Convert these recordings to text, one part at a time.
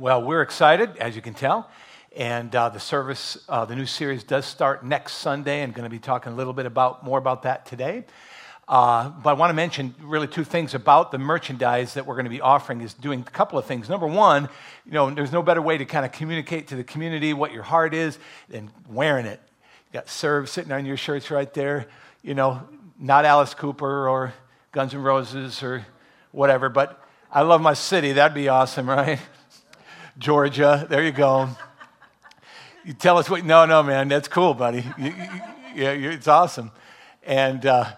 Well, we're excited, as you can tell. And uh, the service, uh, the new series does start next Sunday, and going to be talking a little bit about more about that today. Uh, but I want to mention really two things about the merchandise that we're going to be offering is doing a couple of things. Number one, you know, there's no better way to kind of communicate to the community what your heart is than wearing it. You got serve sitting on your shirts right there. You know, not Alice Cooper or Guns N' Roses or whatever, but I love my city. That'd be awesome, right? Georgia. There you go. You tell us what, no, no, man, that's cool, buddy. You, you, yeah, it's awesome. And uh,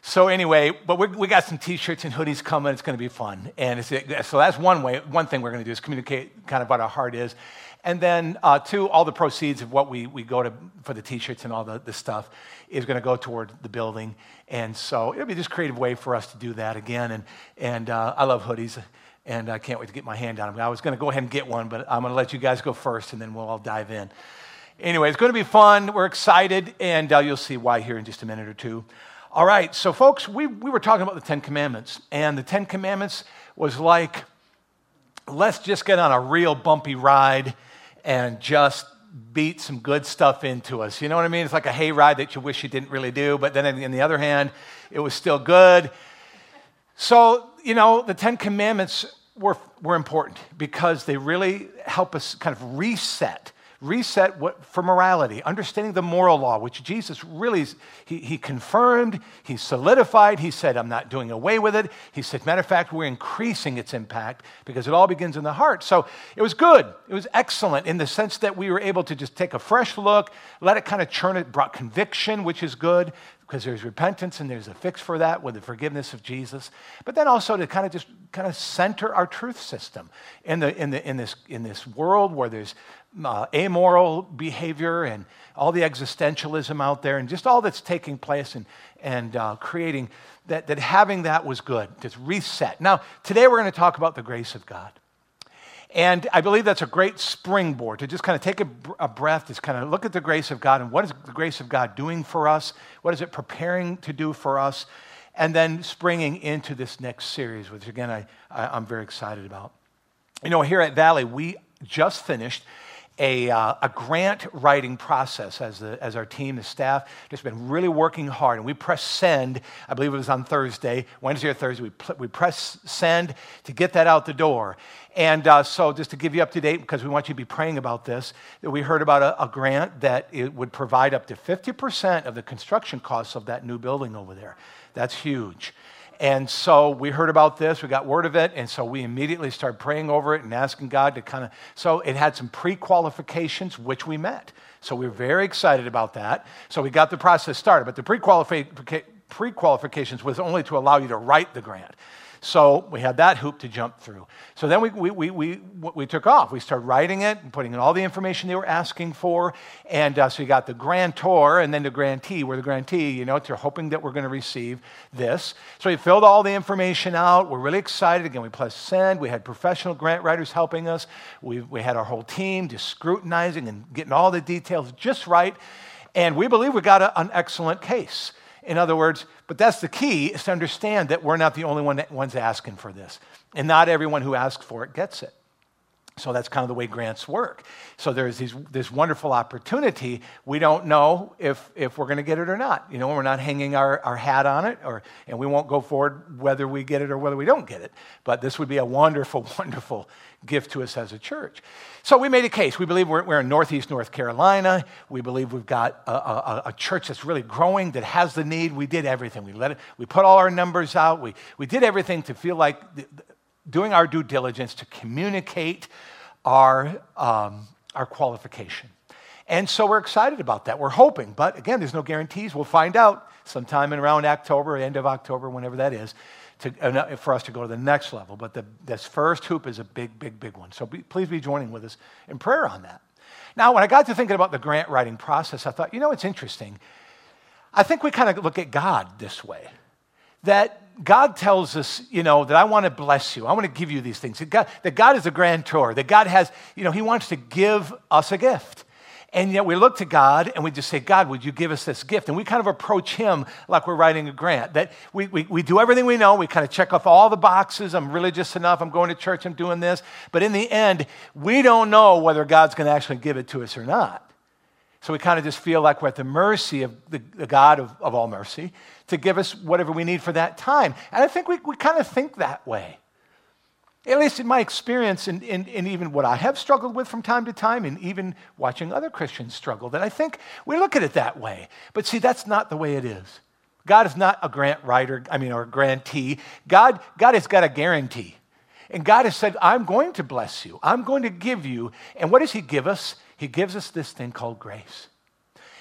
so, anyway, but we, we got some t shirts and hoodies coming. It's going to be fun. And so, that's one way, one thing we're going to do is communicate kind of what our heart is. And then, uh, two, all the proceeds of what we, we go to for the t shirts and all the, the stuff is going to go toward the building. And so, it'll be just a creative way for us to do that again. And, and uh, I love hoodies and I can't wait to get my hand on them. I was going to go ahead and get one, but I'm going to let you guys go first, and then we'll all dive in. Anyway, it's going to be fun. We're excited, and uh, you'll see why here in just a minute or two. All right, so folks, we, we were talking about the Ten Commandments, and the Ten Commandments was like, let's just get on a real bumpy ride and just beat some good stuff into us. You know what I mean? It's like a hay ride that you wish you didn't really do, but then on the other hand, it was still good. So you know, the Ten Commandments were, were important because they really help us kind of reset reset what, for morality, understanding the moral law, which Jesus really, he, he confirmed, he solidified, he said, I'm not doing away with it. He said, matter of fact, we're increasing its impact because it all begins in the heart. So it was good. It was excellent in the sense that we were able to just take a fresh look, let it kind of churn it, brought conviction, which is good because there's repentance and there's a fix for that with the forgiveness of Jesus. But then also to kind of just kind of center our truth system in, the, in, the, in, this, in this world where there's uh, amoral behavior and all the existentialism out there and just all that's taking place and, and uh, creating that, that having that was good, just reset. Now, today we're going to talk about the grace of God. And I believe that's a great springboard to just kind of take a, a, breath, just kind of look at the grace of God and what is the grace of God doing for us? What is it preparing to do for us? And then springing into this next series, which again, I, I, I'm very excited about. You know, here at Valley, we just finished a, uh, a grant writing process as, the, as our team, the staff, just been really working hard. And we press send, I believe it was on Thursday, Wednesday or Thursday, we, pl- we press send to get that out the door. And uh, so, just to give you up to date, because we want you to be praying about this, that we heard about a, a grant that it would provide up to 50% of the construction costs of that new building over there. That's huge. And so we heard about this, we got word of it, and so we immediately started praying over it and asking God to kind of. So it had some pre qualifications, which we met. So we were very excited about that. So we got the process started, but the pre qualifications was only to allow you to write the grant. So we had that hoop to jump through. So then we, we, we, we, we took off. We started writing it and putting in all the information they were asking for. And uh, so you got the grantor and then the grantee. We're the grantee, you know, they're hoping that we're going to receive this. So we filled all the information out. We're really excited. Again, we pressed send. We had professional grant writers helping us. We, we had our whole team just scrutinizing and getting all the details just right. And we believe we got a, an excellent case. In other words, but that's the key is to understand that we're not the only one that, ones asking for this. And not everyone who asks for it gets it. So that's kind of the way grants work. So there's these, this wonderful opportunity. We don't know if, if we're going to get it or not. You know, we're not hanging our, our hat on it, or, and we won't go forward whether we get it or whether we don't get it. But this would be a wonderful, wonderful gift to us as a church. So we made a case. We believe we're, we're in Northeast North Carolina. We believe we've got a, a, a, church that's really growing, that has the need. We did everything. We, let it, we put all our numbers out. We, we did everything to feel like doing our due diligence to communicate our, um, our qualification. And so we're excited about that. We're hoping, but again, there's no guarantees. We'll find out sometime in around October, end of October, whenever that is, to, uh, for us to go to the next level. But the, this first hoop is a big, big, big one. So be, please be joining with us in prayer on that. Now, when I got to thinking about the grant writing process, I thought, you know, it's interesting. I think we kind of look at God this way that God tells us, you know, that I want to bless you. I want to give you these things. That God, that God is a grantor. That God has, you know, He wants to give us a gift. And yet we look to God and we just say, God, would you give us this gift? And we kind of approach Him like we're writing a grant. That we, we, we do everything we know. We kind of check off all the boxes. I'm religious enough. I'm going to church. I'm doing this. But in the end, we don't know whether God's going to actually give it to us or not. So we kind of just feel like we're at the mercy of the, the God of, of all mercy to give us whatever we need for that time. And I think we, we kind of think that way. At least in my experience, and, and, and, even what I have struggled with from time to time, and even watching other Christians struggle, that I think we look at it that way. But see, that's not the way it is. God is not a grant writer, I mean, or a grantee. God, God has got a guarantee. And God has said, I'm going to bless you. I'm going to give you. And what does He give us? He gives us this thing called grace.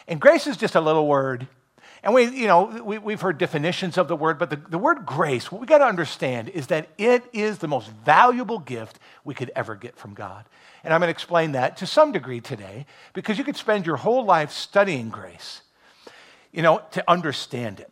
And grace is just a little word and we, you know, we, we've heard definitions of the word, but the, the word grace, what we got to understand is that it is the most valuable gift we could ever get from God. And I'm going to explain that to some degree today because you could spend your whole life studying grace, you know, to understand it.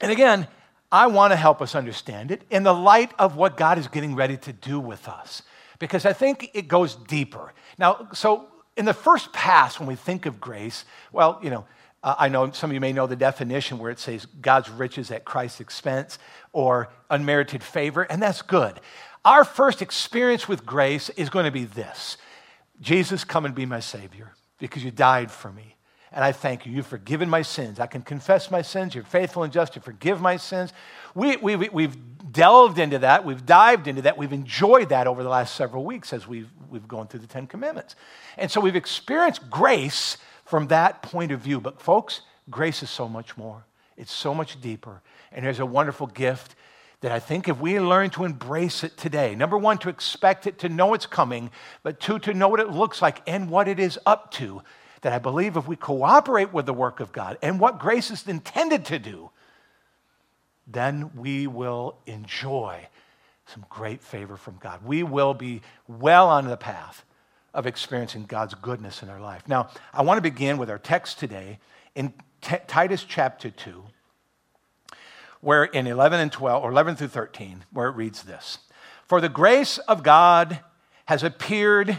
And again, I want to help us understand it in the light of what God is getting ready to do with us because I think it goes deeper. Now, so in the first pass, when we think of grace, well, you know, uh, I know some of you may know the definition where it says God's riches at Christ's expense or unmerited favor, and that's good. Our first experience with grace is going to be this Jesus, come and be my Savior because you died for me. And I thank you. You've forgiven my sins. I can confess my sins. You're faithful and just to forgive my sins. We, we, we've delved into that. We've dived into that. We've enjoyed that over the last several weeks as we've, we've gone through the Ten Commandments. And so we've experienced grace from that point of view. But, folks, grace is so much more, it's so much deeper. And there's a wonderful gift that I think if we learn to embrace it today, number one, to expect it, to know it's coming, but two, to know what it looks like and what it is up to, that I believe if we cooperate with the work of God and what grace is intended to do, then we will enjoy some great favor from God. We will be well on the path of experiencing God's goodness in our life. Now, I want to begin with our text today in T- Titus chapter 2, where in 11 and 12, or 11 through 13, where it reads this For the grace of God has appeared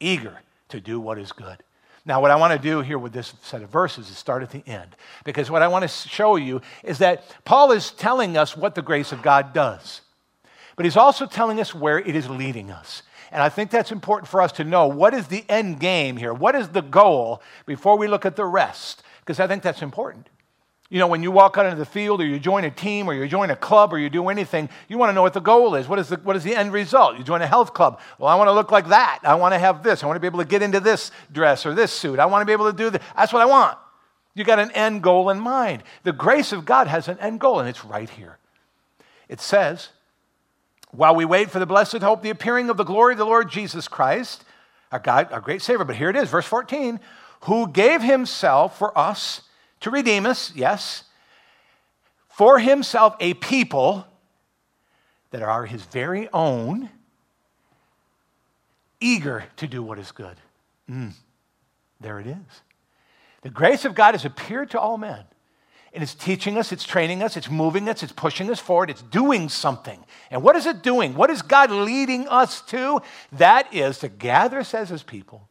eager to do what is good. Now, what I want to do here with this set of verses is start at the end, because what I want to show you is that Paul is telling us what the grace of God does. But he's also telling us where it is leading us. And I think that's important for us to know. What is the end game here? What is the goal before we look at the rest? Because I think that's important. You know, when you walk out into the field or you join a team or you join a club or you do anything, you want to know what the goal is. What is the, what is the end result? You join a health club. Well, I want to look like that. I want to have this. I want to be able to get into this dress or this suit. I want to be able to do this. That's what I want. You got an end goal in mind. The grace of God has an end goal, and it's right here. It says, while we wait for the blessed hope, the appearing of the glory of the Lord Jesus Christ, our God, our great Savior. But here it is, verse 14, who gave himself for us to redeem us, yes, for himself a people that are his very own, eager to do what is good. Mm, there it is. The grace of God has appeared to all men and it's teaching us, it's training us, it's moving us, it's pushing us forward, it's doing something. And what is it doing? What is God leading us to? That is to gather us as his people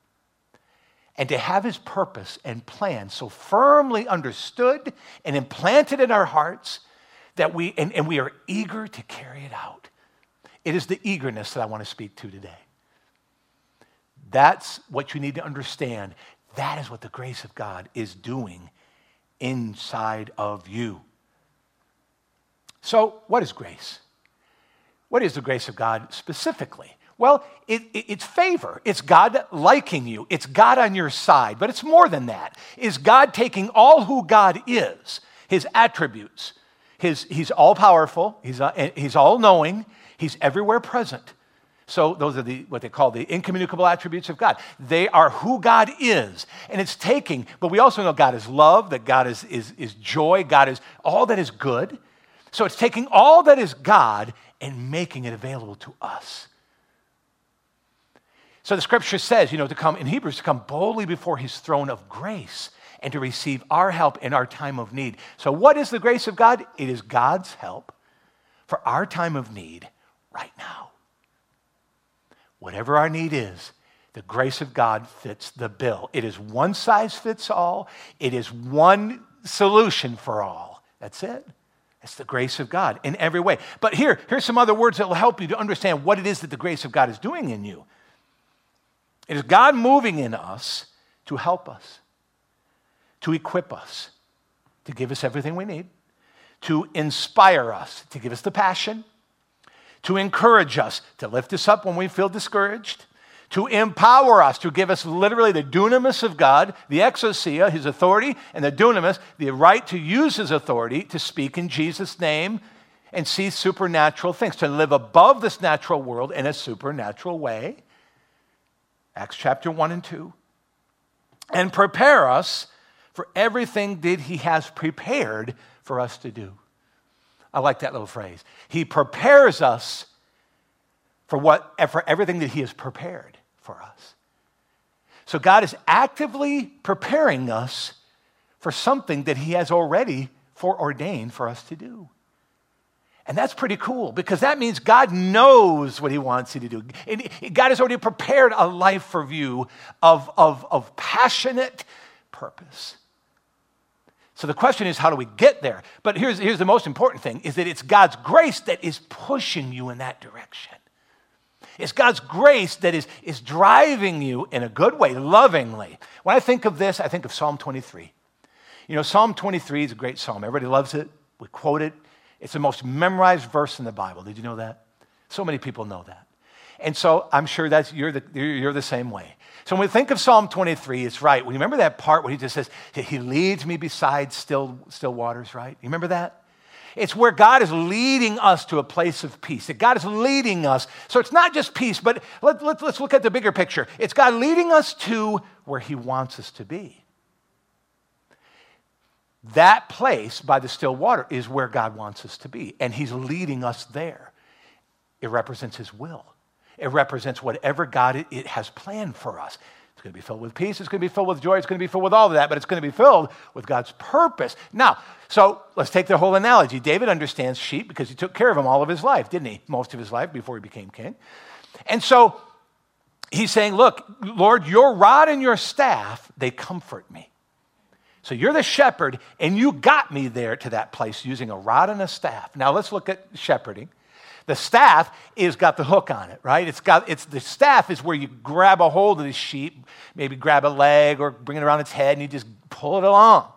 and to have his purpose and plan so firmly understood and implanted in our hearts that we, and, and we are eager to carry it out. It is the eagerness that I want to speak to today. That's what you need to understand. That is what the grace of God is doing inside of you. So, what is grace? What is the grace of God specifically? Well, it, it, it's favor. It's God liking you. It's God on your side. But it's more than that. Is God taking all who God is, his attributes, his, he's all powerful, he's, uh, he's all knowing, he's everywhere present. So those are the what they call the incommunicable attributes of God. They are who God is. And it's taking, but we also know God is love, that God is, is, is joy, God is all that is good. So it's taking all that is God and making it available to us. So the scripture says, you know, to come in Hebrews, to come boldly before his throne of grace and to receive our help in our time of need. So, what is the grace of God? It is God's help for our time of need right now. Whatever our need is, the grace of God fits the bill. It is one size fits all, it is one solution for all. That's it. It's the grace of God in every way. But here, here's some other words that will help you to understand what it is that the grace of God is doing in you. It is God moving in us to help us, to equip us, to give us everything we need, to inspire us, to give us the passion, to encourage us, to lift us up when we feel discouraged, to empower us, to give us literally the dunamis of God, the exousia, his authority, and the dunamis, the right to use his authority to speak in Jesus' name and see supernatural things, to live above this natural world in a supernatural way. Acts chapter 1 and 2. And prepare us for everything that he has prepared for us to do. I like that little phrase. He prepares us for, what, for everything that He has prepared for us. So God is actively preparing us for something that He has already foreordained for us to do. And that's pretty cool because that means God knows what He wants you to do. God has already prepared a life for you of, of, of passionate purpose. So the question is, how do we get there? But here's, here's the most important thing is that it's God's grace that is pushing you in that direction. It's God's grace that is, is driving you in a good way, lovingly. When I think of this, I think of Psalm 23. You know, Psalm 23 is a great psalm. Everybody loves it. We quote it. It's the most memorized verse in the Bible. Did you know that? So many people know that. And so I'm sure that you're the, you're the same way. So when we think of Psalm 23, it's right. When you remember that part where he just says, He leads me beside still, still waters, right? You remember that? It's where God is leading us to a place of peace. That God is leading us. So it's not just peace, but let, let, let's look at the bigger picture. It's God leading us to where He wants us to be. That place by the still water is where God wants us to be, and He's leading us there. It represents His will. It represents whatever God it has planned for us. It's going to be filled with peace. It's going to be filled with joy. It's going to be filled with all of that, but it's going to be filled with God's purpose. Now, so let's take the whole analogy. David understands sheep because he took care of them all of his life, didn't he? Most of his life before he became king. And so he's saying, Look, Lord, your rod and your staff, they comfort me. So you're the shepherd, and you got me there to that place using a rod and a staff. Now let's look at shepherding. The staff is got the hook on it, right? It's got it's the staff is where you grab a hold of the sheep, maybe grab a leg or bring it around its head and you just pull it along.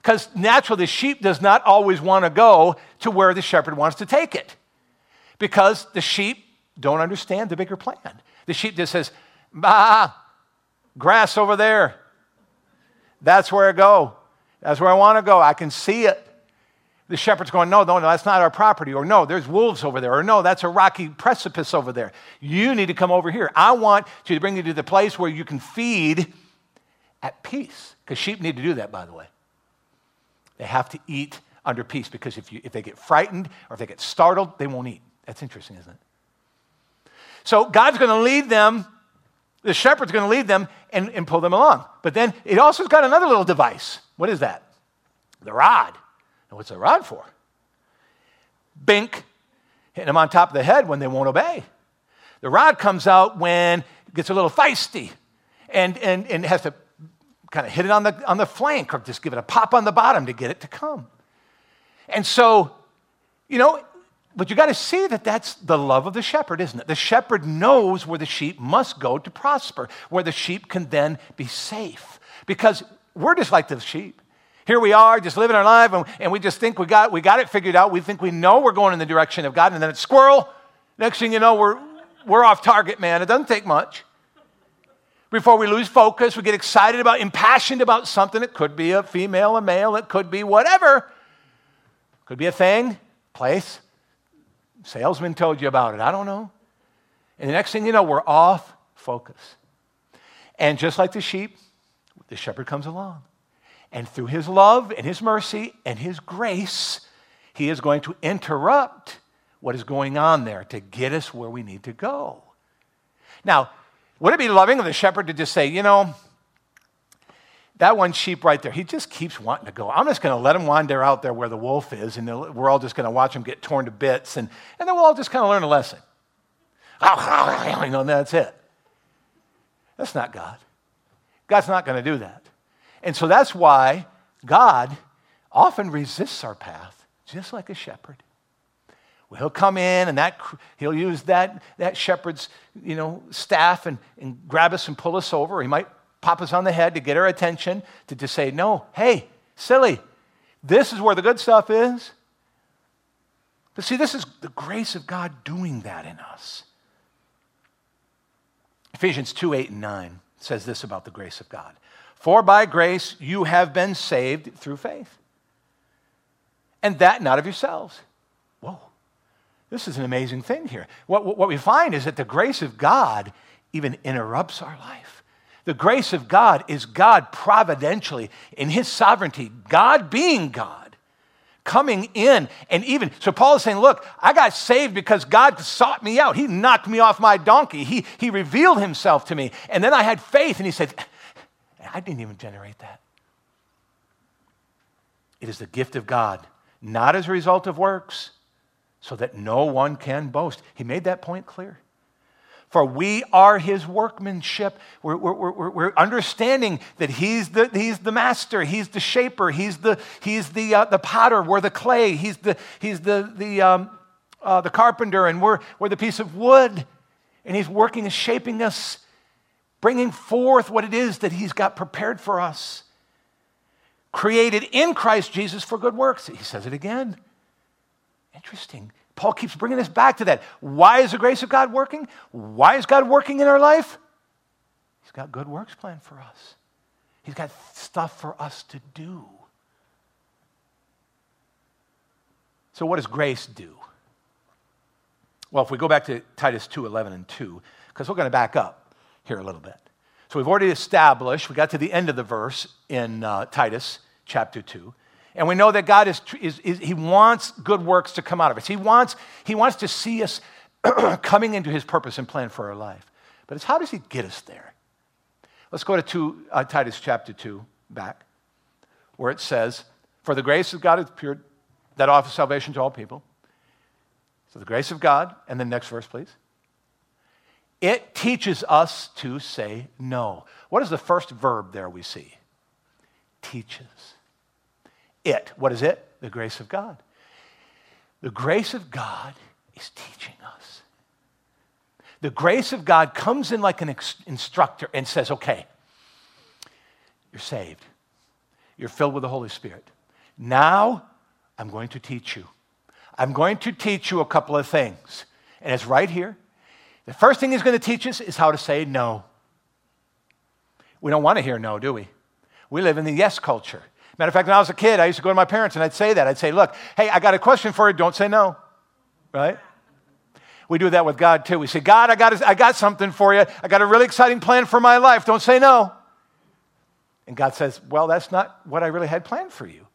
Because naturally, the sheep does not always want to go to where the shepherd wants to take it. Because the sheep don't understand the bigger plan. The sheep just says, Bah, grass over there. That's where I go. That's where I want to go. I can see it the shepherd's going, no, no, no, that's not our property. Or no, there's wolves over there. Or no, that's a rocky precipice over there. You need to come over here. I want to bring you to the place where you can feed at peace. Because sheep need to do that, by the way. They have to eat under peace because if, you, if they get frightened or if they get startled, they won't eat. That's interesting, isn't it? So God's going to lead them, the shepherd's going to lead them and, and pull them along. But then it also has got another little device. What is that? The rod. And what's the rod for? Bink, hitting them on top of the head when they won't obey. The rod comes out when it gets a little feisty and, and, and has to kind of hit it on the, on the flank or just give it a pop on the bottom to get it to come. And so, you know, but you got to see that that's the love of the shepherd, isn't it? The shepherd knows where the sheep must go to prosper, where the sheep can then be safe. Because we're just like the sheep. Here we are, just living our life, and, and we just think we got, we got it figured out. We think we know we're going in the direction of God, and then it's squirrel. Next thing you know, we're, we're off target, man. It doesn't take much. Before we lose focus, we get excited about, impassioned about something. It could be a female, a male, it could be whatever. Could be a thing, place. Salesman told you about it. I don't know. And the next thing you know, we're off focus. And just like the sheep, the shepherd comes along. And through his love and his mercy and his grace, he is going to interrupt what is going on there to get us where we need to go. Now, would it be loving of the shepherd to just say, you know, that one sheep right there, he just keeps wanting to go. I'm just going to let him wander out there where the wolf is, and we're all just going to watch him get torn to bits, and, and then we'll all just kind of learn a lesson. You know, and that's it. That's not God. God's not going to do that. And so that's why God often resists our path, just like a shepherd. Well, he'll come in and that he'll use that, that shepherd's you know, staff and, and grab us and pull us over. He might pop us on the head to get our attention, to just say, No, hey, silly, this is where the good stuff is. But see, this is the grace of God doing that in us. Ephesians 2 8 and 9 says this about the grace of God For by grace you have been saved through faith, and that not of yourselves. Whoa, this is an amazing thing here. What, what we find is that the grace of God even interrupts our life. The grace of God is God providentially, in His sovereignty, God being God, coming in. And even, so Paul is saying, Look, I got saved because God sought me out. He knocked me off my donkey. He, he revealed Himself to me. And then I had faith, and He said, I didn't even generate that. It is the gift of God, not as a result of works, so that no one can boast. He made that point clear. For we are his workmanship. We're, we're, we're, we're, understanding that he's the, he's the master, he's the shaper, he's the, he's the, uh, the potter, we're the clay, he's the, he's the, the, um, uh, the carpenter, and we're, we're the piece of wood. And he's working and shaping us, bringing forth what it is that he's got prepared for us. Created in Christ Jesus for good works. He says it again. Interesting. Paul keeps bringing us back to that. Why is the grace of God working? Why is God working in our life? He's got good works planned for us, He's got stuff for us to do. So, what does grace do? Well, if we go back to Titus 2 11 and 2, because we're going to back up here a little bit. So, we've already established, we got to the end of the verse in uh, Titus chapter 2. And we know that God is, is, is, He wants good works to come out of us. He wants, he wants to see us coming into His purpose and plan for our life. But it's how does He get us there? Let's go to two, uh, Titus chapter 2 back, where it says, For the grace of God has appeared that offers salvation to all people. So the grace of God, and then next verse, please. It teaches us to say no. What is the first verb there we see? Teaches it. What is it? The grace of God. The grace of God is teaching us. The grace of God comes in like an instructor and says, okay, you're saved. You're filled with the Holy Spirit. Now I'm going to teach you. I'm going to teach you a couple of things. And it's right here. The first thing he's going to teach us is how to say no. We don't want to hear no, do we? We live in the yes culture. Matter of fact, when I was a kid, I used to go to my parents and I'd say that. I'd say, Look, hey, I got a question for you. Don't say no. Right? We do that with God too. We say, God, I got, I got something for you. I got a really exciting plan for my life. Don't say no. And God says, Well, that's not what I really had planned for you.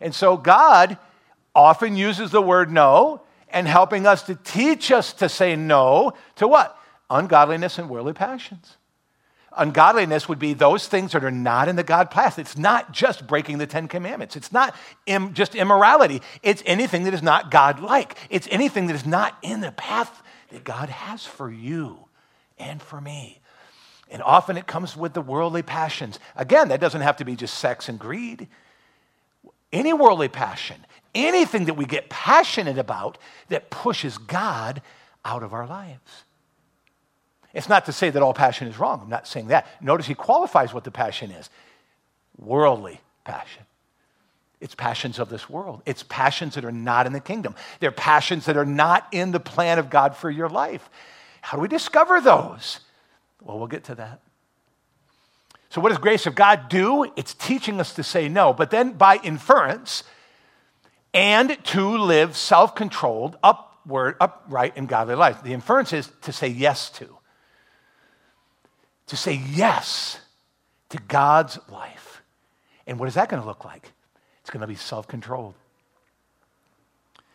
And so God often uses the word no and helping us to teach us to say no to what? Ungodliness and worldly passions. Ungodliness would be those things that are not in the God path. It's not just breaking the Ten Commandments. It's not Im- just immorality. It's anything that is not God like. It's anything that is not in the path that God has for you and for me. And often it comes with the worldly passions. Again, that doesn't have to be just sex and greed. Any worldly passion, anything that we get passionate about that pushes God out of our lives. It's not to say that all passion is wrong. I'm not saying that. Notice he qualifies what the passion is worldly passion. It's passions of this world. It's passions that are not in the kingdom. They're passions that are not in the plan of God for your life. How do we discover those? Well, we'll get to that. So, what does grace of God do? It's teaching us to say no, but then by inference, and to live self controlled, upward, upright, and godly life. The inference is to say yes to. To say yes to God's life. And what is that going to look like? It's going to be self controlled.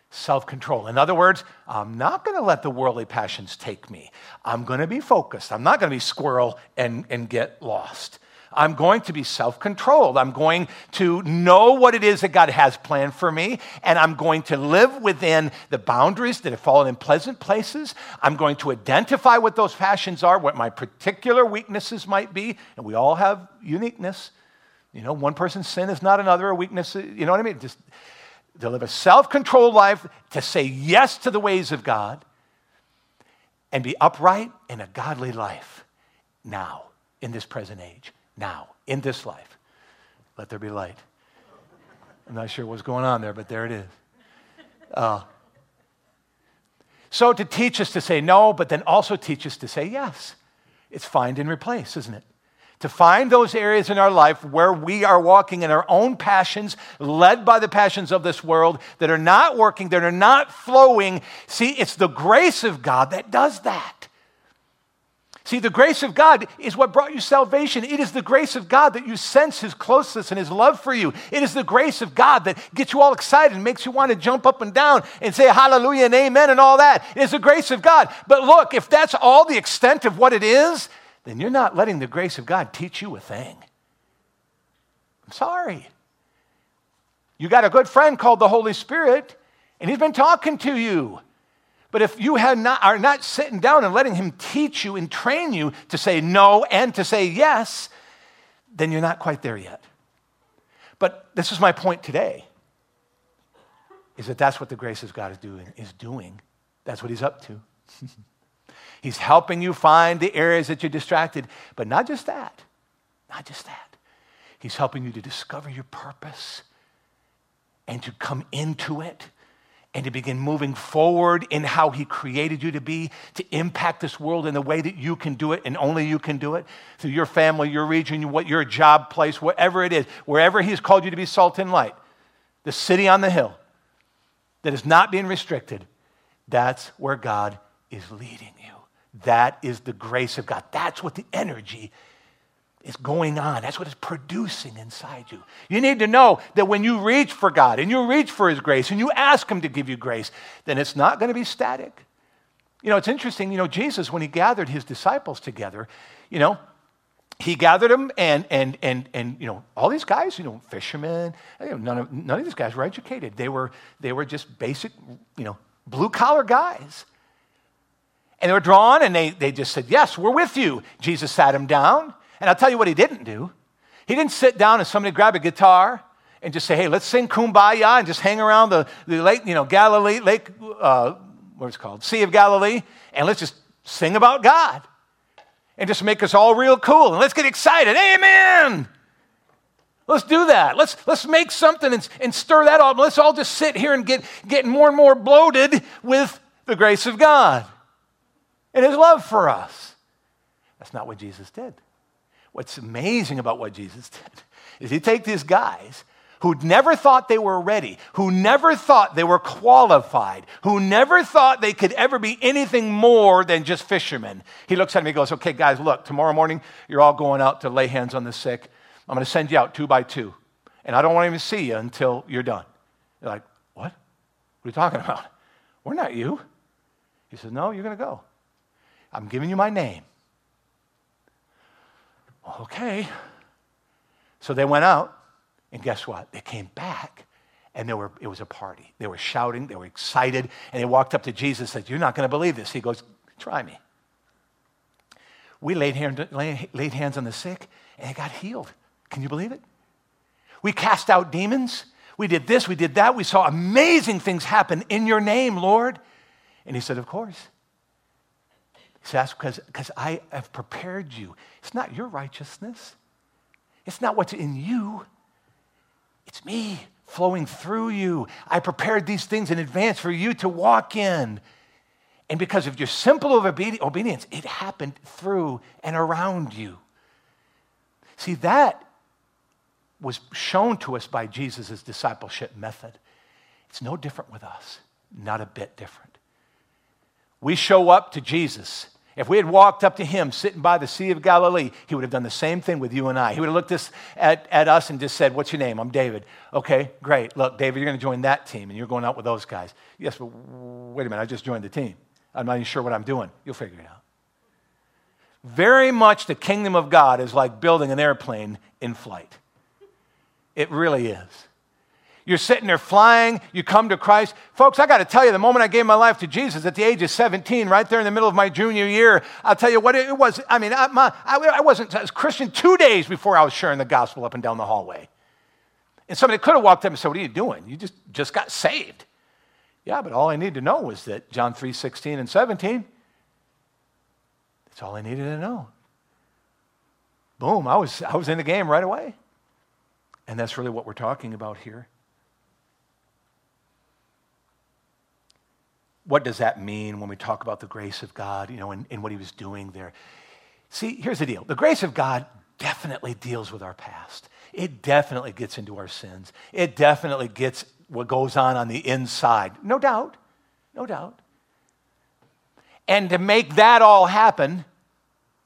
Self control. In other words, I'm not going to let the worldly passions take me. I'm going to be focused. I'm not going to be squirrel and, and get lost. I'm going to be self controlled. I'm going to know what it is that God has planned for me, and I'm going to live within the boundaries that have fallen in pleasant places. I'm going to identify what those passions are, what my particular weaknesses might be, and we all have uniqueness. You know, one person's sin is not another, a weakness, you know what I mean? Just to live a self controlled life, to say yes to the ways of God, and be upright in a godly life now in this present age now, in this life. Let there be light. I'm not sure what's going on there, but there it is. Uh, so, to teach us to say no, but then also teach us to say yes. It's find and replace, isn't it? To find those areas in our life where we are walking in our own passions, led by the passions of this world, that are not working, that are not flowing. See, it's the grace of God that does that. See, the grace of God is what brought you salvation. It is the grace of God that you sense His closeness and His love for you. It is the grace of God that gets you all excited and makes you want to jump up and down and say hallelujah and amen and all that. It is the grace of God. But look, if that's all the extent of what it is, then you're not letting the grace of God teach you a thing. I'm sorry. You got a good friend called the Holy Spirit, and He's been talking to you. But if you not, are not sitting down and letting Him teach you and train you to say no and to say yes, then you're not quite there yet. But this is my point today is that that's what the grace of God is doing is doing. That's what he's up to. he's helping you find the areas that you're distracted, but not just that. Not just that. He's helping you to discover your purpose and to come into it and to begin moving forward in how He created you to be, to impact this world in the way that you can do it and only you can do it through your family, your region, what your job place, whatever it is, wherever He's called you to be salt and light. The city on the hill that is not being restricted, that's where God is leading you. That is the grace of God. That's what the energy is going on. That's what it's producing inside you. You need to know that when you reach for God and you reach for His grace and you ask Him to give you grace, then it's not going to be static. You know, it's interesting, you know, Jesus, when He gathered His disciples together, you know, he gathered them and, and, and, and you know, all these guys, you know, fishermen, you know, none, of, none of these guys were educated. They were, they were just basic, you know, blue collar guys. And they were drawn and they, they just said, Yes, we're with you. Jesus sat them down and I'll tell you what he didn't do. He didn't sit down and somebody grab a guitar and just say, hey, let's sing kumbaya and just hang around the, the lake, you know, Galilee, lake, uh, what's called? Sea of Galilee, and let's just sing about God and just make us all real cool and let's get excited. Amen. Let's do that. Let's, let's make something and, and stir that up. Let's all just sit here and get, get more and more bloated with the grace of God and His love for us. That's not what Jesus did. What's amazing about what Jesus did is he take these guys who never thought they were ready, who never thought they were qualified, who never thought they could ever be anything more than just fishermen. He looks at me and goes, Okay, guys, look, tomorrow morning you're all going out to lay hands on the sick. I'm going to send you out two by two. And I don't want to even see you until you're done. You're like, What? What are you talking about? We're not you. He says, No, you're going to go. I'm giving you my name. Okay. So they went out, and guess what? They came back, and there were, it was a party. They were shouting, they were excited, and they walked up to Jesus and said, You're not going to believe this. He goes, Try me. We laid, hand, laid hands on the sick, and they got healed. Can you believe it? We cast out demons. We did this, we did that. We saw amazing things happen in your name, Lord. And he said, Of course. He says, because I have prepared you. It's not your righteousness. It's not what's in you. It's me flowing through you. I prepared these things in advance for you to walk in. And because of your simple obedience, it happened through and around you. See, that was shown to us by Jesus' discipleship method. It's no different with us, not a bit different. we show up to Jesus. If we had walked up to him sitting by the Sea of Galilee, he would have done the same thing with you and I. He would have looked us, at, at us and just said, What's your name? I'm David. Okay, great. Look, David, you're going to join that team and you're going out with those guys. Yes, but wait a minute, I just joined the team. I'm not even sure what I'm doing. You'll figure it out. Very much the kingdom of God is like building an airplane in flight. It really is. You're sitting there flying, you come to Christ. Folks, I got to tell you, the moment I gave my life to Jesus at the age of 17, right there in the middle of my junior year, I'll tell you what it was. I mean, I, my, I, I wasn't a Christian two days before I was sharing the gospel up and down the hallway. And somebody could have walked up and said, What are you doing? You just, just got saved. Yeah, but all I needed to know was that John 3 16 and 17, that's all I needed to know. Boom, I was, I was in the game right away. And that's really what we're talking about here. What does that mean when we talk about the grace of God, you know, and, and what he was doing there? See, here's the deal the grace of God definitely deals with our past. It definitely gets into our sins. It definitely gets what goes on on the inside. No doubt. No doubt. And to make that all happen,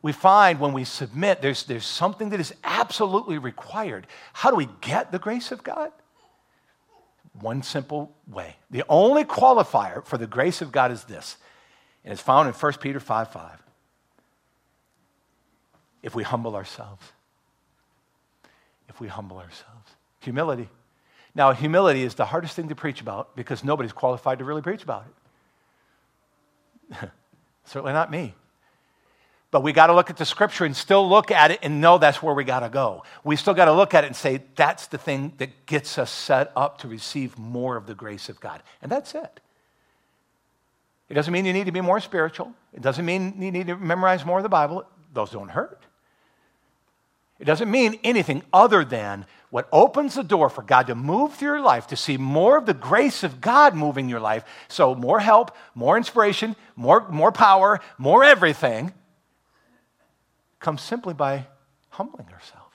we find when we submit, there's, there's something that is absolutely required. How do we get the grace of God? One simple way. The only qualifier for the grace of God is this, and it's found in 1 Peter 5 5. If we humble ourselves. If we humble ourselves. Humility. Now, humility is the hardest thing to preach about because nobody's qualified to really preach about it. Certainly not me. But we got to look at the scripture and still look at it and know that's where we got to go. We still got to look at it and say, that's the thing that gets us set up to receive more of the grace of God. And that's it. It doesn't mean you need to be more spiritual, it doesn't mean you need to memorize more of the Bible. Those don't hurt. It doesn't mean anything other than what opens the door for God to move through your life, to see more of the grace of God moving your life. So, more help, more inspiration, more, more power, more everything comes simply by humbling ourselves.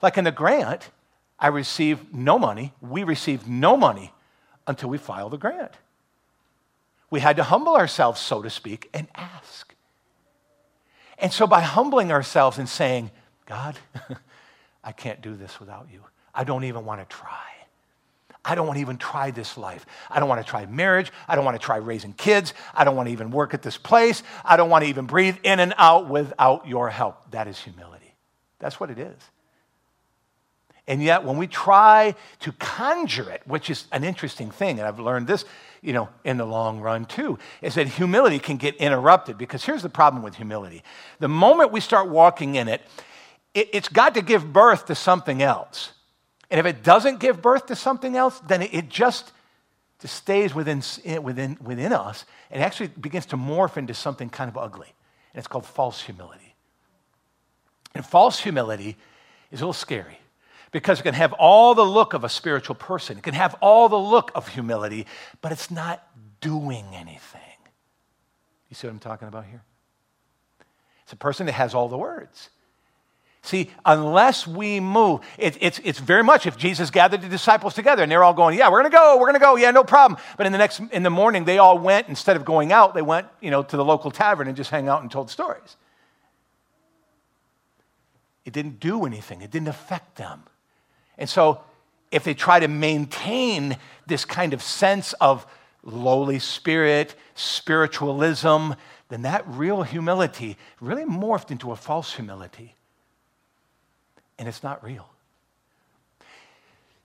Like in the grant, I received no money, we received no money until we filed the grant. We had to humble ourselves, so to speak, and ask. And so by humbling ourselves and saying, God, I can't do this without you. I don't even want to try. I don't want to even try this life. I don't want to try marriage. I don't want to try raising kids. I don't want to even work at this place. I don't want to even breathe in and out without your help. That is humility. That's what it is. And yet, when we try to conjure it, which is an interesting thing, and I've learned this, you know, in the long run too, is that humility can get interrupted because here's the problem with humility. The moment we start walking in it, it has got to give birth to something else. And if it doesn't give birth to something else, then it just, stays within, within, within us and actually begins to morph into something kind of ugly. And it's called false humility. And false humility is a little scary because it can have all the look of a spiritual person, it can have all the look of humility, but it's not doing anything. You see what I'm talking about here? It's a person that has all the words. See, unless we move, it, it's, it's very much if Jesus gathered the disciples together and they're all going, yeah, we're going to go, we're going to go, yeah, no problem. But in the next, in the morning, they all went, instead of going out, they went, you know, to the local tavern and just hang out and told stories. It didn't do anything. It didn't affect them. And so if they try to maintain this kind of sense of lowly spirit, spiritualism, then that real humility really morphed into a false humility and it's not real.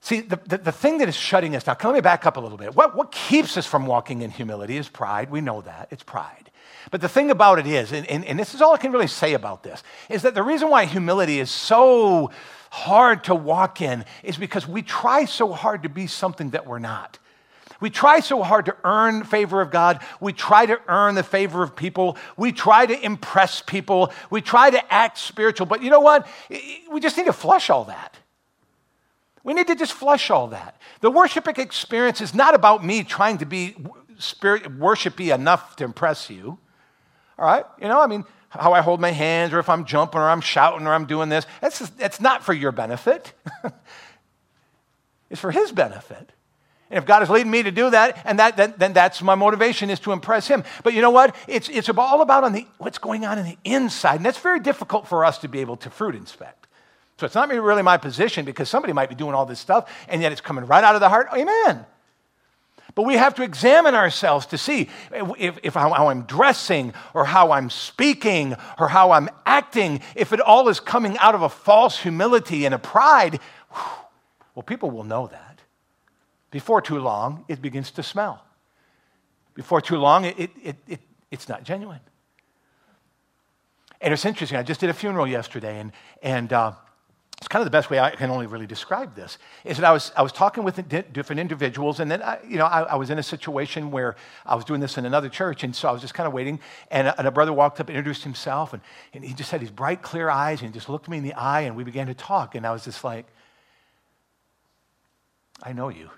See, the, the, the, thing that is shutting us down, let me back up a little bit. What, what keeps us from walking in humility is pride. We know that. It's pride. But the thing about it is, and, and, and this is all I can really say about this, is that the reason why humility is so hard to walk in is because we try so hard to be something that we're not. We try so hard to earn favor of God. We try to earn the favor of people. We try to impress people. We try to act spiritual. But you know what? We just need to flush all that. We need to just flush all that. The worshiping experience is not about me trying to be spirit worshipy enough to impress you. All right? You know, I mean, how I hold my hands or if I'm jumping or I'm shouting or I'm doing this. That's, just, that's not for your benefit. it's for his benefit. And if God is leading me to do that, and that, then, then that's my motivation is to impress Him. But you know what? It's, it's all about on the, what's going on in the inside. And that's very difficult for us to be able to fruit inspect. So it's not really my position because somebody might be doing all this stuff, and yet it's coming right out of the heart. Amen. But we have to examine ourselves to see if, if how, how I'm dressing or how I'm speaking or how I'm acting, if it all is coming out of a false humility and a pride, well, people will know that. Before too long, it begins to smell. Before too long, it, it, it, it it's not genuine. And it's interesting. I just did a funeral yesterday, and, and uh, it's kind of the best way I can only really describe this is that I was, I was talking with different individuals, and then I, you know, I, I, was in a situation where I was doing this in another church, and so I was just kind of waiting. And a, and a brother walked up and introduced himself, and, and he just had these bright, clear eyes, and he just looked me in the eye, and we began to talk. And I was just like, I know you.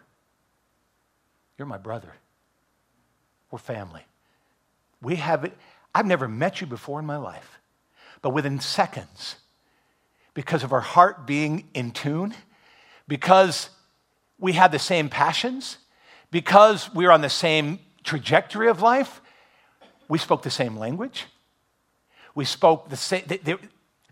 You're my brother. We're family. We have it. I've never met you before in my life, but within seconds, because of our heart being in tune, because we had the same passions, because we're on the same trajectory of life, we spoke the same language. We spoke the same,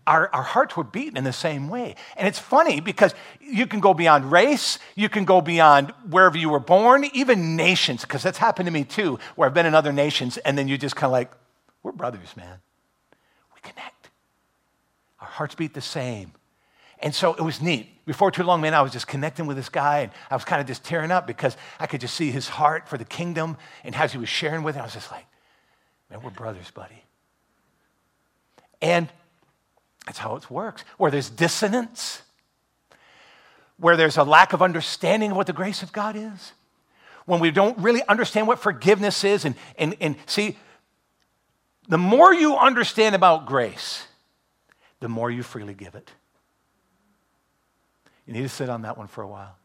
our, our hearts were beaten in the same way. And it's funny because you can go beyond race, you can go beyond wherever you were born, even nations, because that's happened to me too, where I've been in other nations, and then you just kind of like, we're brothers, man. We connect. Our hearts beat the same. And so it was neat. Before too long, man, I was just connecting with this guy, and I was kind of just tearing up because I could just see his heart for the kingdom and how he was sharing with it. I was just like, man, we're brothers, buddy. And that's how it works. Where there's dissonance, where there's a lack of understanding of what the grace of God is, when we don't really understand what forgiveness is, and, and, and see, the more you understand about grace, the more you freely give it. You need to sit on that one for a while.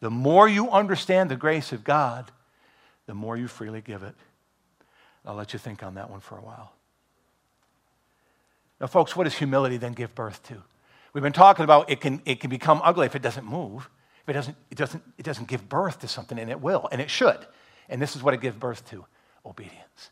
The more you understand the grace of God, the more you freely give it. I'll let you think on that one for a while. Now, folks, what does humility then give birth to? We've been talking about it can, it can become ugly if it doesn't move. If it doesn't, it, doesn't, it doesn't give birth to something, and it will, and it should. And this is what it gives birth to obedience.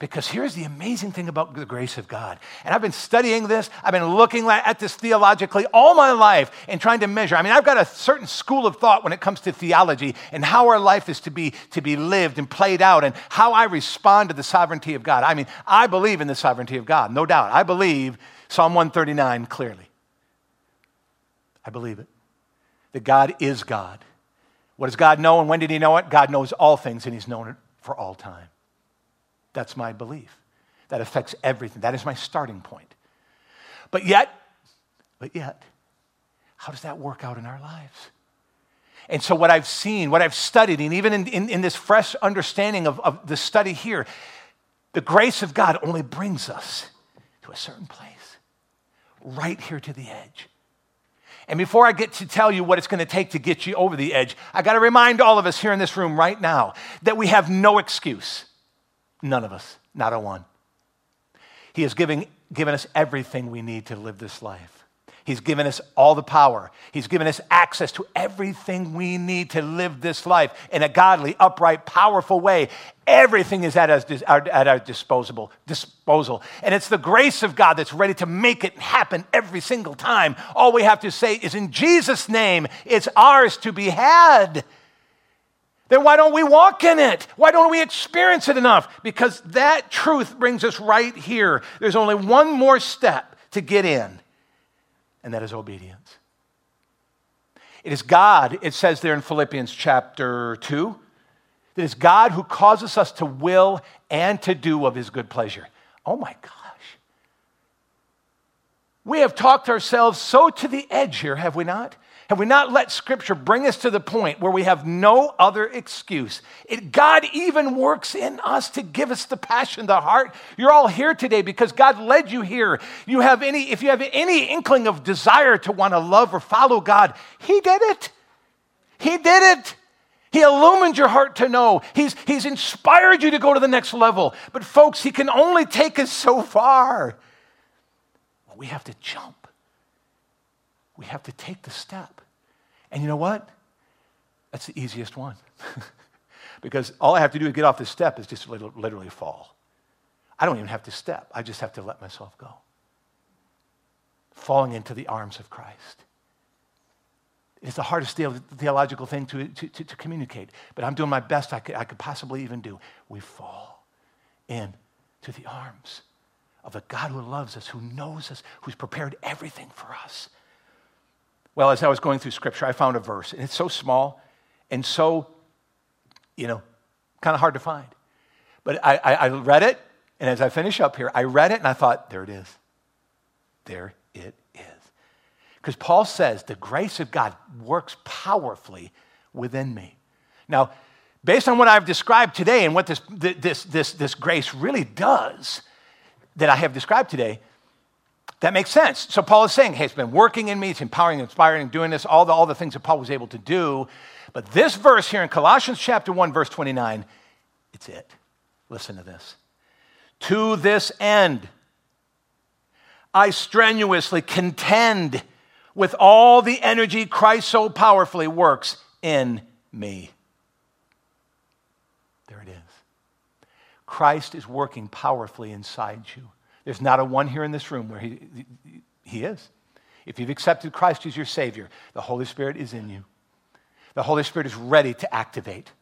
Because here's the amazing thing about the grace of God. And I've been studying this, I've been looking at this theologically all my life and trying to measure. I mean, I've got a certain school of thought when it comes to theology and how our life is to be, to be lived and played out and how I respond to the sovereignty of God. I mean, I believe in the sovereignty of God, no doubt. I believe Psalm 139 clearly. I believe it. That God is God. What does God know and when did He know it? God knows all things and He's known it for all time. That's my belief. That affects everything. That is my starting point. But yet, but yet, how does that work out in our lives? And so, what I've seen, what I've studied, and even in, in, in this fresh understanding of, of the study here, the grace of God only brings us to a certain place, right here to the edge. And before I get to tell you what it's going to take to get you over the edge, I got to remind all of us here in this room right now that we have no excuse. None of us, not a one. He has given, given us everything we need to live this life. He's given us all the power. He's given us access to everything we need to live this life in a godly, upright, powerful way. Everything is at our, at our disposable, disposal. And it's the grace of God that's ready to make it happen every single time. All we have to say is, in Jesus' name, it's ours to be had. Then why don't we walk in it? Why don't we experience it enough? Because that truth brings us right here. There's only one more step to get in, and that is obedience. It is God, it says there in Philippians chapter 2, that it's God who causes us to will and to do of his good pleasure. Oh my gosh. We have talked ourselves so to the edge here, have we not? Have we not let Scripture bring us to the point where we have no other excuse? It, God even works in us to give us the passion, the heart. You're all here today because God led you here. You have any, if you have any inkling of desire to want to love or follow God, He did it. He did it. He illumined your heart to know. He's, he's inspired you to go to the next level. But, folks, He can only take us so far. We have to jump we have to take the step. And you know what? That's the easiest one. because all I have to do to get off the step is just literally fall. I don't even have to step, I just have to let myself go. Falling into the arms of Christ. It's the hardest theological thing to, to, to, to communicate, but I'm doing my best I could, I could possibly even do. We fall into the arms of a God who loves us, who knows us, who's prepared everything for us. Well, as I was going through scripture, I found a verse, and it's so small and so, you know, kind of hard to find. But I, I, I read it, and as I finish up here, I read it and I thought, there it is. There it is. Because Paul says the grace of God works powerfully within me. Now, based on what I've described today and what this, this, this, this grace really does that I have described today, that makes sense. So Paul is saying, hey, it's been working in me, it's empowering, inspiring, doing this, all the, all the things that Paul was able to do. But this verse here in Colossians chapter 1, verse 29, it's it. Listen to this. To this end, I strenuously contend with all the energy Christ so powerfully works in me. There it is. Christ is working powerfully inside you. There's not a one here in this room where he, he is. If you've accepted Christ as your Savior, the Holy Spirit is in you. The Holy Spirit is ready to activate.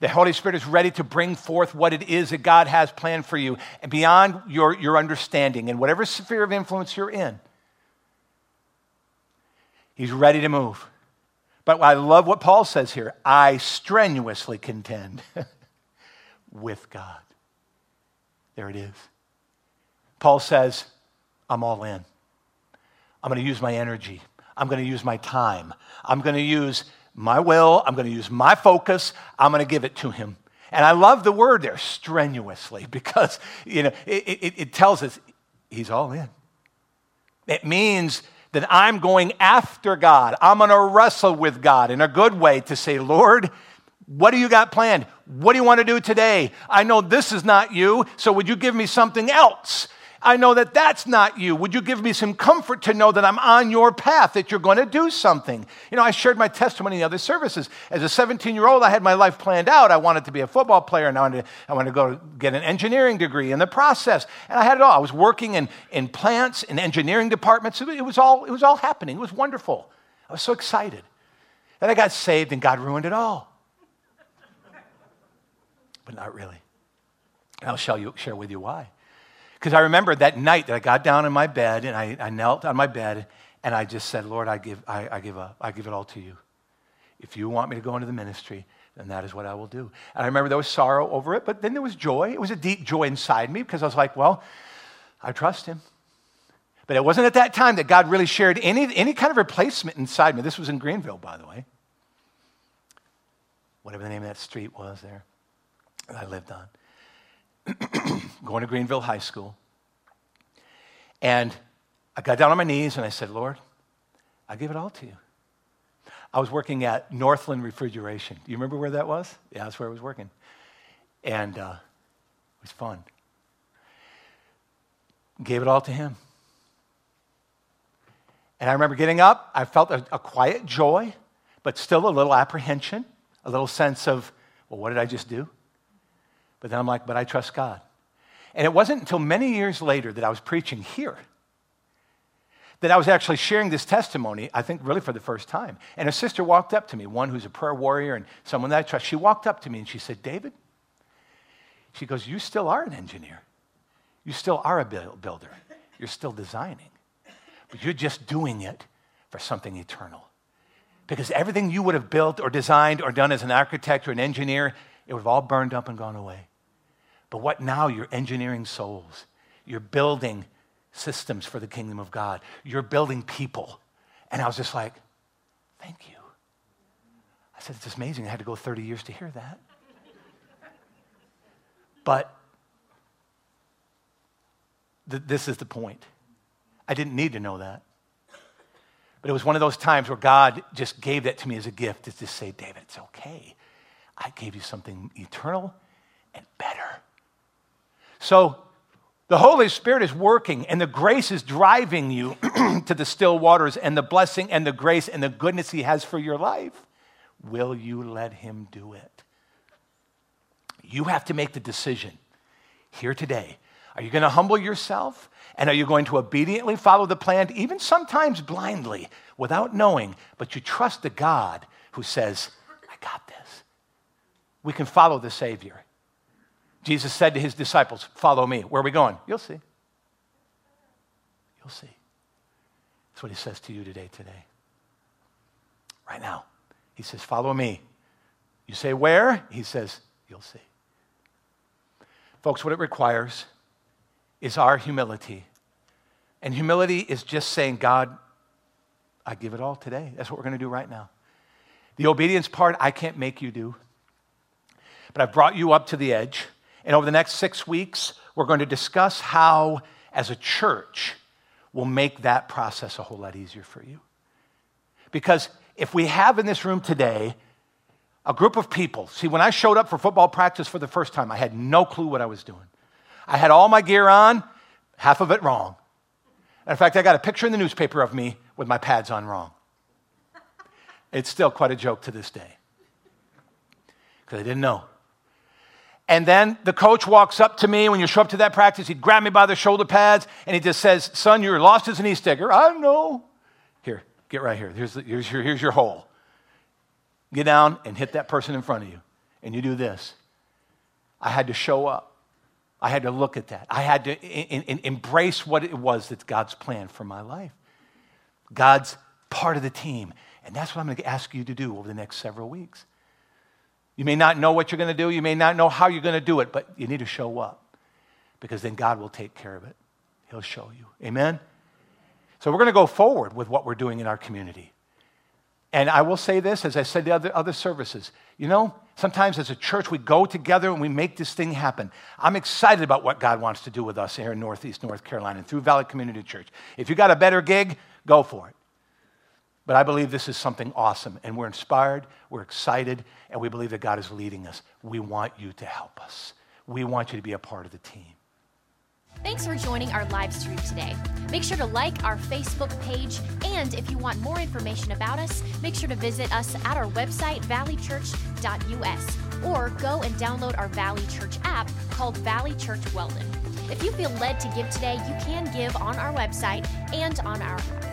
The Holy Spirit is ready to bring forth what it is that God has planned for you and beyond your, your understanding and whatever sphere of influence you're in. He's ready to move. But I love what Paul says here I strenuously contend with God. There it is. Paul says, I'm all in. I'm going to use my energy. I'm going to use my time. I'm going to use my will, I'm going to use my focus, I'm going to give it to him. And I love the word there, strenuously, because you know, it, it, it tells us he's all in. It means that I'm going after God. I'm going to wrestle with God in a good way to say, Lord, what do you got planned? What do you want to do today? I know this is not you, so would you give me something else? I know that that's not you. Would you give me some comfort to know that I'm on your path, that you're going to do something? You know, I shared my testimony in the other services. As a 17 year old, I had my life planned out. I wanted to be a football player, and I wanted to, I wanted to go get an engineering degree in the process. And I had it all. I was working in, in plants, in engineering departments. It was, all, it was all happening. It was wonderful. I was so excited. Then I got saved, and God ruined it all. But not really. And I'll show you, share with you why. Because I remember that night that I got down in my bed and I, I knelt on my bed and I just said, Lord, I give, I, I, give up. I give it all to you. If you want me to go into the ministry, then that is what I will do. And I remember there was sorrow over it, but then there was joy. It was a deep joy inside me because I was like, well, I trust him. But it wasn't at that time that God really shared any, any kind of replacement inside me. This was in Greenville, by the way. Whatever the name of that street was there that I lived on. going to Greenville High School. And I got down on my knees and I said, Lord, I give it all to you. I was working at Northland Refrigeration. Do you remember where that was? Yeah, that's where I was working. And uh, it was fun. Gave it all to him. And I remember getting up. I felt a, a quiet joy, but still a little apprehension, a little sense of, well, what did I just do? But then I'm like, but I trust God. And it wasn't until many years later that I was preaching here that I was actually sharing this testimony, I think really for the first time. And a sister walked up to me, one who's a prayer warrior and someone that I trust. She walked up to me and she said, David, she goes, You still are an engineer. You still are a builder. You're still designing. But you're just doing it for something eternal. Because everything you would have built or designed or done as an architect or an engineer, it would have all burned up and gone away. But what now? You're engineering souls. You're building systems for the kingdom of God. You're building people. And I was just like, thank you. I said, it's amazing. I had to go 30 years to hear that. But th- this is the point. I didn't need to know that. But it was one of those times where God just gave that to me as a gift to just say, David, it's okay. I gave you something eternal and better. So the Holy Spirit is working, and the grace is driving you to the still waters, and the blessing and the grace and the goodness He has for your life Will you let him do it? You have to make the decision here today. Are you going to humble yourself? And are you going to obediently follow the plan, even sometimes blindly, without knowing, but you trust the God who says, I got this? We can follow the Savior. Jesus said to his disciples, Follow me. Where are we going? You'll see. You'll see. That's what he says to you today, today. Right now. He says, Follow me. You say, Where? He says, You'll see. Folks, what it requires is our humility. And humility is just saying, God, I give it all today. That's what we're going to do right now. The obedience part, I can't make you do. But I've brought you up to the edge. And over the next six weeks, we're going to discuss how, as a church, we'll make that process a whole lot easier for you. Because if we have in this room today a group of people, see, when I showed up for football practice for the first time, I had no clue what I was doing. I had all my gear on, half of it wrong. In fact, I got a picture in the newspaper of me with my pads on wrong. It's still quite a joke to this day because I didn't know. And then the coach walks up to me when you show up to that practice. He'd grab me by the shoulder pads and he just says, Son, you're lost as an East egger. I know. Here, get right here. Here's, the, here's, your, here's your hole. Get down and hit that person in front of you. And you do this. I had to show up. I had to look at that. I had to in, in, embrace what it was that's God's plan for my life. God's part of the team. And that's what I'm going to ask you to do over the next several weeks. You may not know what you're going to do, you may not know how you're going to do it, but you need to show up because then God will take care of it. He'll show you. Amen? So we're going to go forward with what we're doing in our community. And I will say this, as I said the other, other services, you know, sometimes as a church we go together and we make this thing happen. I'm excited about what God wants to do with us here in Northeast North Carolina through Valley Community Church. If you got a better gig, go for it. But I believe this is something awesome, and we're inspired, we're excited, and we believe that God is leading us. We want you to help us. We want you to be a part of the team. Thanks for joining our live stream today. Make sure to like our Facebook page, and if you want more information about us, make sure to visit us at our website, valleychurch.us, or go and download our Valley Church app called Valley Church Weldon. If you feel led to give today, you can give on our website and on our app.